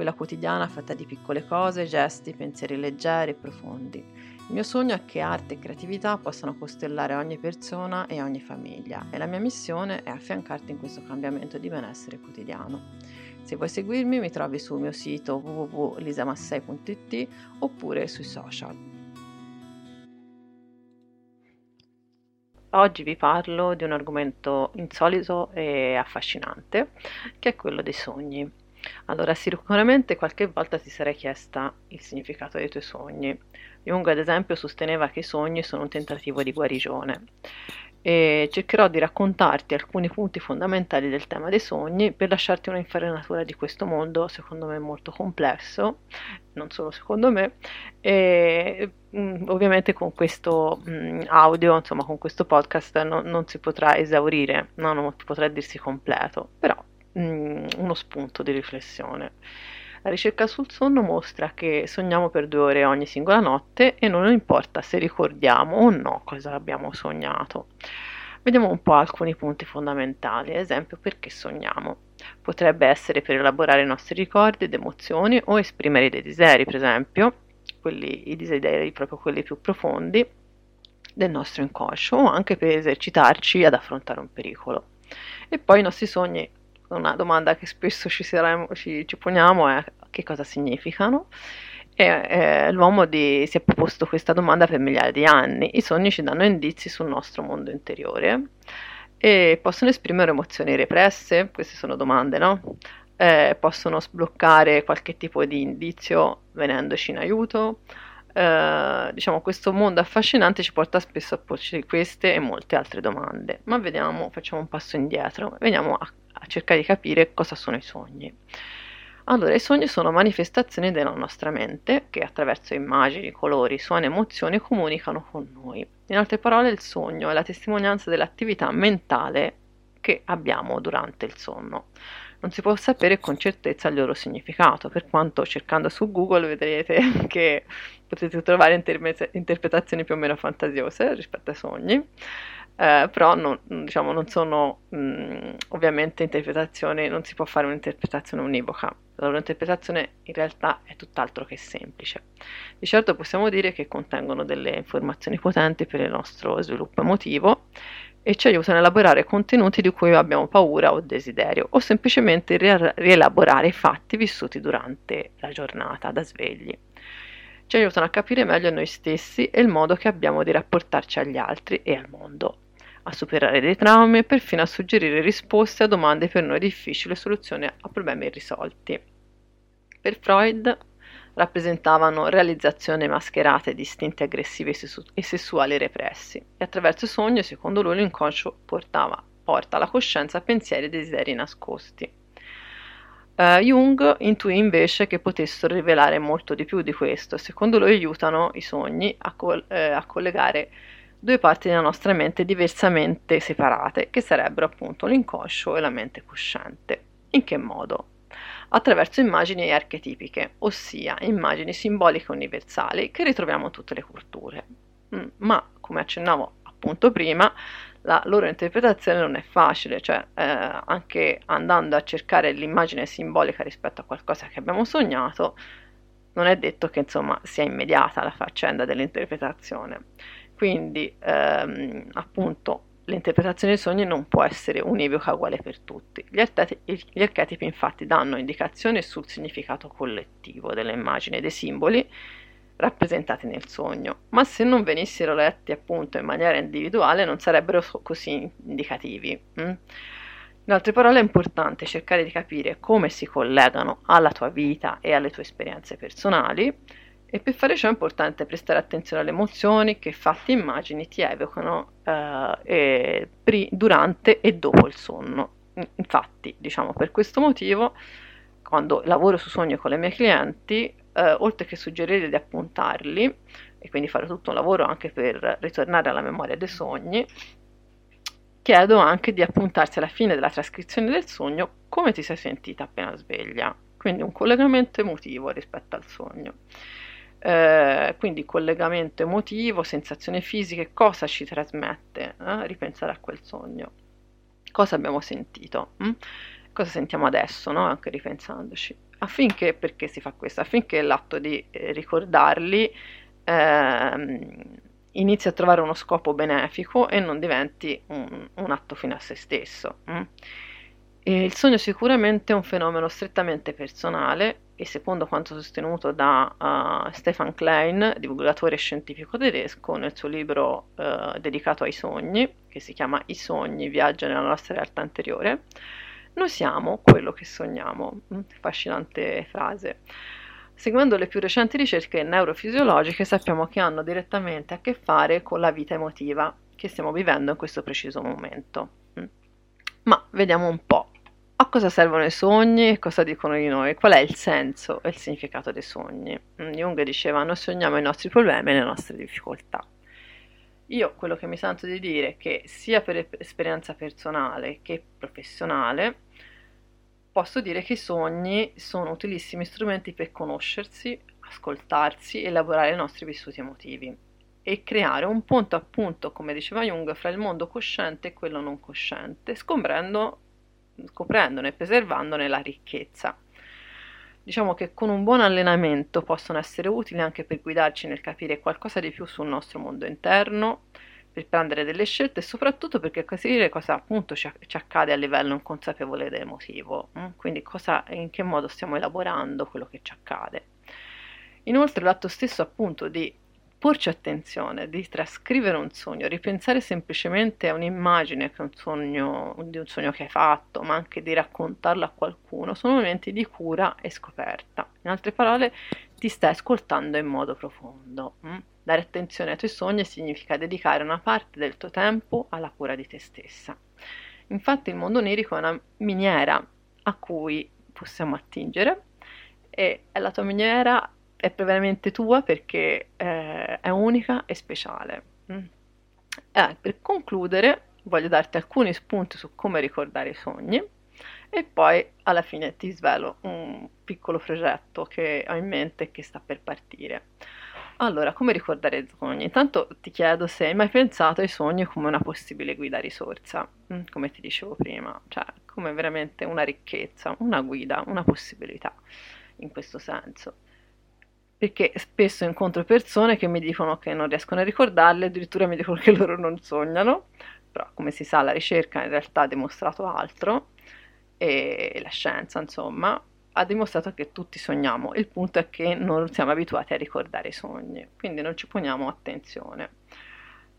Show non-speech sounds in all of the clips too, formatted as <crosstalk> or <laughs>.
Quella quotidiana fatta di piccole cose, gesti, pensieri leggeri e profondi. Il mio sogno è che arte e creatività possano costellare ogni persona e ogni famiglia e la mia missione è affiancarti in questo cambiamento di benessere quotidiano. Se vuoi seguirmi mi trovi sul mio sito www.lisamassei.it oppure sui social. Oggi vi parlo di un argomento insolito e affascinante che è quello dei sogni. Allora, sicuramente qualche volta ti sarei chiesta il significato dei tuoi sogni. Jung, ad esempio, sosteneva che i sogni sono un tentativo di guarigione. E cercherò di raccontarti alcuni punti fondamentali del tema dei sogni per lasciarti un'infarinatura di questo mondo, secondo me molto complesso, non solo secondo me, e mm, ovviamente con questo mm, audio, insomma con questo podcast no, non si potrà esaurire, no, non potrà dirsi completo, però mh, mm, uno spunto di riflessione. La ricerca sul sonno mostra che sogniamo per due ore ogni singola notte e non importa se ricordiamo o no cosa abbiamo sognato. Vediamo un po' alcuni punti fondamentali, ad esempio perché sogniamo. Potrebbe essere per elaborare i nostri ricordi ed emozioni o esprimere dei desideri, per esempio, quelli, i desideri proprio quelli più profondi del nostro inconscio o anche per esercitarci ad affrontare un pericolo. E poi i nostri sogni una domanda che spesso ci, saremo, ci, ci poniamo è che cosa significano. E, eh, l'uomo di, si è posto questa domanda per migliaia di anni. I sogni ci danno indizi sul nostro mondo interiore e possono esprimere emozioni represse, queste sono domande, no? Eh, possono sbloccare qualche tipo di indizio venendoci in aiuto. Eh, diciamo, questo mondo affascinante ci porta spesso a porci queste e molte altre domande. Ma vediamo, facciamo un passo indietro, veniamo a a cercare di capire cosa sono i sogni. Allora, i sogni sono manifestazioni della nostra mente che attraverso immagini, colori, suoni emozioni comunicano con noi. In altre parole, il sogno è la testimonianza dell'attività mentale che abbiamo durante il sonno. Non si può sapere con certezza il loro significato, per quanto cercando su Google vedrete <laughs> che potete trovare interpretazioni più o meno fantasiose rispetto ai sogni eh, però non, diciamo, non sono mh, mm, ovviamente interpretazioni, non si può fare un'interpretazione univoca, la loro interpretazione in realtà è tutt'altro che semplice. Di certo possiamo dire che contengono delle informazioni potenti per il nostro sviluppo emotivo e ci aiutano a elaborare contenuti di cui abbiamo paura o desiderio o semplicemente rielaborare i fatti vissuti durante la giornata da svegli. Ci aiutano a capire meglio noi stessi e il modo che abbiamo di rapportarci agli altri e al mondo a superare dei traumi e perfino a suggerire risposte a domande per noi difficili e soluzioni a problemi irrisolti. Per Freud rappresentavano realizzazioni mascherate di istinti aggressivi e sessuali repressi e attraverso i sogni, secondo lui, l'inconscio portava, porta alla coscienza pensieri e desideri nascosti. Uh, Jung intuì invece che potessero rivelare molto di più di questo. Secondo lui aiutano i sogni a, col- eh, a collegare due parti della nostra mente diversamente separate, che sarebbero appunto l'inconscio e la mente cosciente. In che modo? Attraverso immagini archetipiche, ossia immagini simboliche universali che ritroviamo in tutte le culture. Mm, ma, come accennavo appunto prima, la loro interpretazione non è facile, cioè eh, anche andando a cercare l'immagine simbolica rispetto a qualcosa che abbiamo sognato, non è detto che insomma sia immediata la faccenda dell'interpretazione. Quindi, ehm, appunto, l'interpretazione dei sogni non può essere univoca uguale per tutti. Gli, archetipi, gli archetipi infatti danno indicazioni sul significato collettivo delle immagini e dei simboli rappresentati nel sogno, ma se non venissero letti appunto in maniera individuale non sarebbero così indicativi. Mm? In altre parole è importante cercare di capire come si collegano alla tua vita e alle tue esperienze personali e per fare ciò è importante prestare attenzione alle emozioni che fatti e immagini ti evocano eh, e, durante e dopo il sonno. Infatti, diciamo, per questo motivo quando lavoro su sogni con le mie clienti, eh, oltre che suggerire di appuntarli, e quindi fare tutto un lavoro anche per ritornare alla memoria dei sogni, chiedo anche di appuntarsi alla fine della trascrizione del sogno come ti sei sentita appena sveglia, quindi un collegamento emotivo rispetto al sogno. Eh, quindi collegamento emotivo, sensazioni fisiche, cosa ci trasmette eh? ripensare a quel sogno, cosa abbiamo sentito, hm? cosa sentiamo adesso, no? anche ripensandoci, affinché, perché si fa questo? Affinché l'atto di eh, ricordarli ehm, inizi a trovare uno scopo benefico e non diventi un, un atto fine a se stesso. Hm? Il sogno sicuramente è un fenomeno strettamente personale e secondo quanto sostenuto da uh, Stefan Klein, divulgatore scientifico tedesco, nel suo libro uh, dedicato ai sogni, che si chiama I sogni, viaggio nella nostra realtà anteriore, noi siamo quello che sogniamo. Mm, affascinante frase. Seguendo le più recenti ricerche neurofisiologiche sappiamo che hanno direttamente a che fare con la vita emotiva che stiamo vivendo in questo preciso momento. Ma vediamo un po' a cosa servono i sogni e cosa dicono di noi, qual è il senso e il significato dei sogni. Mm, Jung diceva noi sogniamo i nostri problemi e le nostre difficoltà. Io quello che mi sento di dire è che sia per esperienza personale che professionale posso dire che i sogni sono utilissimi strumenti per conoscersi, ascoltarsi e elaborare i nostri vissuti emotivi e creare un punto a punto, come diceva Jung, fra il mondo cosciente e quello non cosciente, scoprendo scoprendone e preservandone la ricchezza. Diciamo che con un buon allenamento possono essere utili anche per guidarci nel capire qualcosa di più sul nostro mondo interno, per prendere delle scelte e soprattutto per capire cosa appunto ci, ci accade a livello inconsapevole ed emotivo, hm? quindi cosa, in che modo stiamo elaborando quello che ci accade. Inoltre l'atto stesso appunto di porci attenzione, di trascrivere un sogno, ripensare semplicemente a un'immagine un sogno, di un sogno che hai fatto, ma anche di raccontarlo a qualcuno, sono momenti di cura e scoperta. In altre parole, ti stai ascoltando in modo profondo. Hm? Dare attenzione ai tuoi sogni significa dedicare una parte del tuo tempo alla cura di te stessa. Infatti il mondo onirico è una miniera a cui possiamo attingere e la tua miniera è veramente tua perché eh, è unica e speciale. Mm. Eh, per concludere, voglio darti alcuni spunti su come ricordare i sogni e poi alla fine ti svelo un piccolo progetto che ho in mente e che sta per partire. Allora, come ricordare i sogni? Intanto ti chiedo se hai mai pensato ai sogni come una possibile guida risorsa, mm, come ti dicevo prima, cioè come veramente una ricchezza, una guida, una possibilità in questo senso perché spesso incontro persone che mi dicono che non riescono a ricordarle, addirittura mi dicono che loro non sognano, però come si sa la ricerca in realtà ha dimostrato altro e la scienza insomma ha dimostrato che tutti sogniamo, il punto è che non siamo abituati a ricordare i sogni, quindi non ci poniamo attenzione.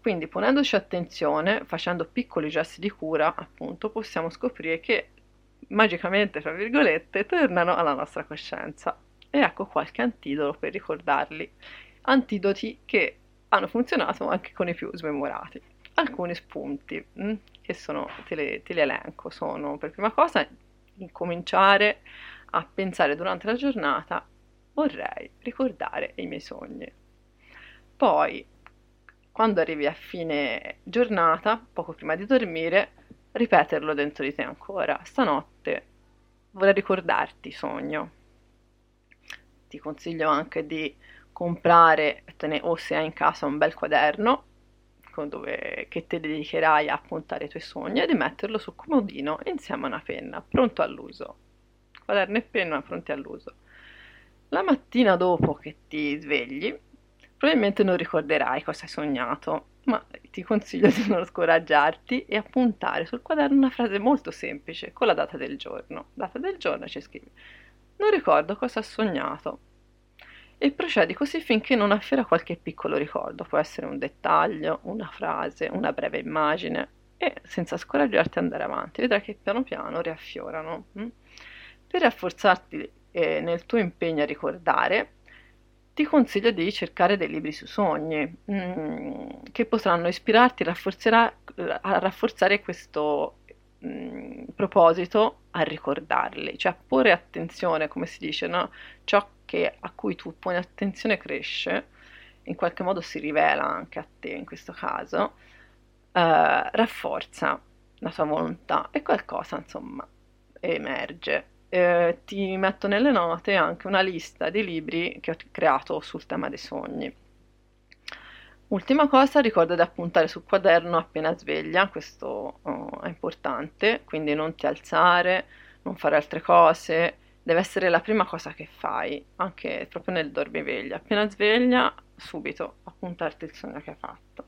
Quindi ponendoci attenzione, facendo piccoli gesti di cura, appunto, possiamo scoprire che magicamente, tra virgolette, tornano alla nostra coscienza e ecco qualche antidoto per ricordarli. Antidoti che hanno funzionato anche con i più smemorati. Alcuni spunti mh, mm, che sono, te, le, te li elenco, sono per prima cosa incominciare a pensare durante la giornata vorrei ricordare i miei sogni. Poi, quando arrivi a fine giornata, poco prima di dormire, ripeterlo dentro di te ancora. Stanotte vorrei ricordarti sogno ti consiglio anche di comprare o se hai in casa un bel quaderno dove, che ti dedicherai a appuntare i tuoi sogni e di metterlo sul comodino insieme a una penna, pronto all'uso. Quaderno e penna pronti all'uso. La mattina dopo che ti svegli, probabilmente non ricorderai cosa hai sognato, ma ti consiglio di non scoraggiarti e appuntare sul quaderno una frase molto semplice con la data del giorno. Data del giorno ci scrivi non ricordo cosa ha sognato. E procedi così finché non affiora qualche piccolo ricordo, può essere un dettaglio, una frase, una breve immagine, e senza scoraggiarti andare avanti, vedrai che piano piano riaffiorano. Mm? Per rafforzarti eh, nel tuo impegno a ricordare, ti consiglio di cercare dei libri su sogni mm, che potranno ispirarti a rafforzare questo proposito a ricordarli, cioè a porre attenzione, come si dice, no? ciò che, a cui tu poni attenzione cresce, in qualche modo si rivela anche a te in questo caso, eh, rafforza la tua volontà e qualcosa insomma emerge. Eh, ti metto nelle note anche una lista di libri che ho creato sul tema dei sogni. Ultima cosa, ricorda di appuntare sul quaderno appena sveglia, questo oh, è importante, quindi non ti alzare, non fare altre cose, deve essere la prima cosa che fai, anche proprio nel dormiveglia. Appena sveglia, subito appuntarti il sogno che hai fatto.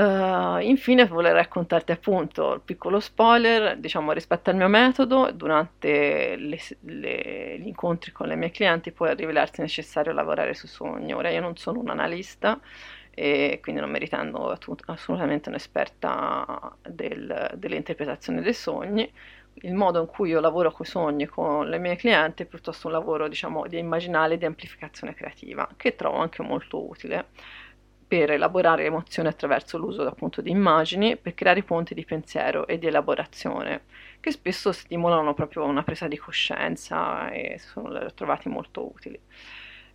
Uh, infine volevo raccontarti appunto il piccolo spoiler, diciamo rispetto al mio metodo, durante le, le, gli incontri con le mie clienti può rivelarsi necessario lavorare su sogni. Ora io non sono un analista e quindi non mi ritengo assolutamente un'esperta del, dell'interpretazione dei sogni. Il modo in cui io lavoro con i sogni con le mie clienti è piuttosto un lavoro diciamo di immaginale e di amplificazione creativa che trovo anche molto utile per elaborare emozioni attraverso l'uso appunto di immagini, per creare ponti di pensiero e di elaborazione, che spesso stimolano proprio una presa di coscienza e sono trovati molto utili.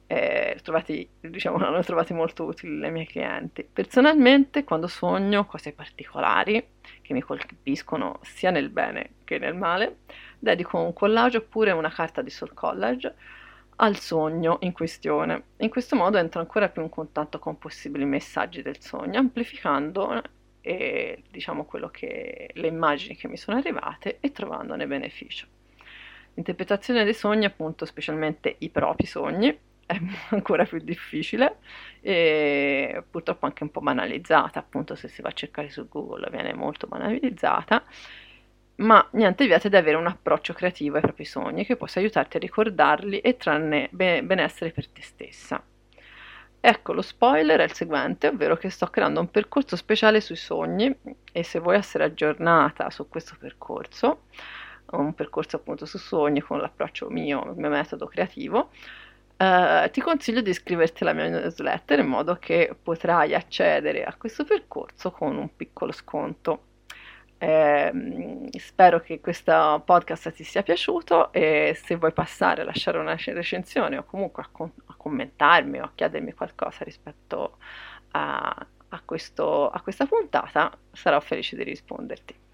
Eh, trovati, diciamo, <laughs> l'hanno trovati molto utili le mie clienti. Personalmente, quando sogno cose particolari che mi colpiscono sia nel bene che nel male, dedico un collage oppure una carta di soul collage al sogno in questione. In questo modo entro ancora più in contatto con possibili messaggi del sogno, amplificando eh, diciamo che, le immagini che mi sono arrivate e trovandone beneficio. L'interpretazione dei sogni, appunto, specialmente i propri sogni, <laughs> è ancora più difficile e purtroppo anche un po' banalizzata, appunto se si va a cercare su Google viene molto banalizzata ma niente vieta di avere un approccio creativo ai propri sogni che possa aiutarti a ricordarli e trarne benessere per te stessa. Ecco, lo spoiler è il seguente, ovvero che sto creando un percorso speciale sui sogni e se vuoi essere aggiornata su questo percorso, un percorso appunto su sogni con l'approccio mio, il mio metodo creativo, eh, ti consiglio di iscriverti alla mia newsletter in modo che potrai accedere a questo percorso con un piccolo sconto. Eh, spero che questo podcast ti sia piaciuto e se vuoi passare a lasciare una recensione o comunque a, com- a commentarmi o a chiedermi qualcosa rispetto a, a, questo, a questa puntata, sarò felice di risponderti.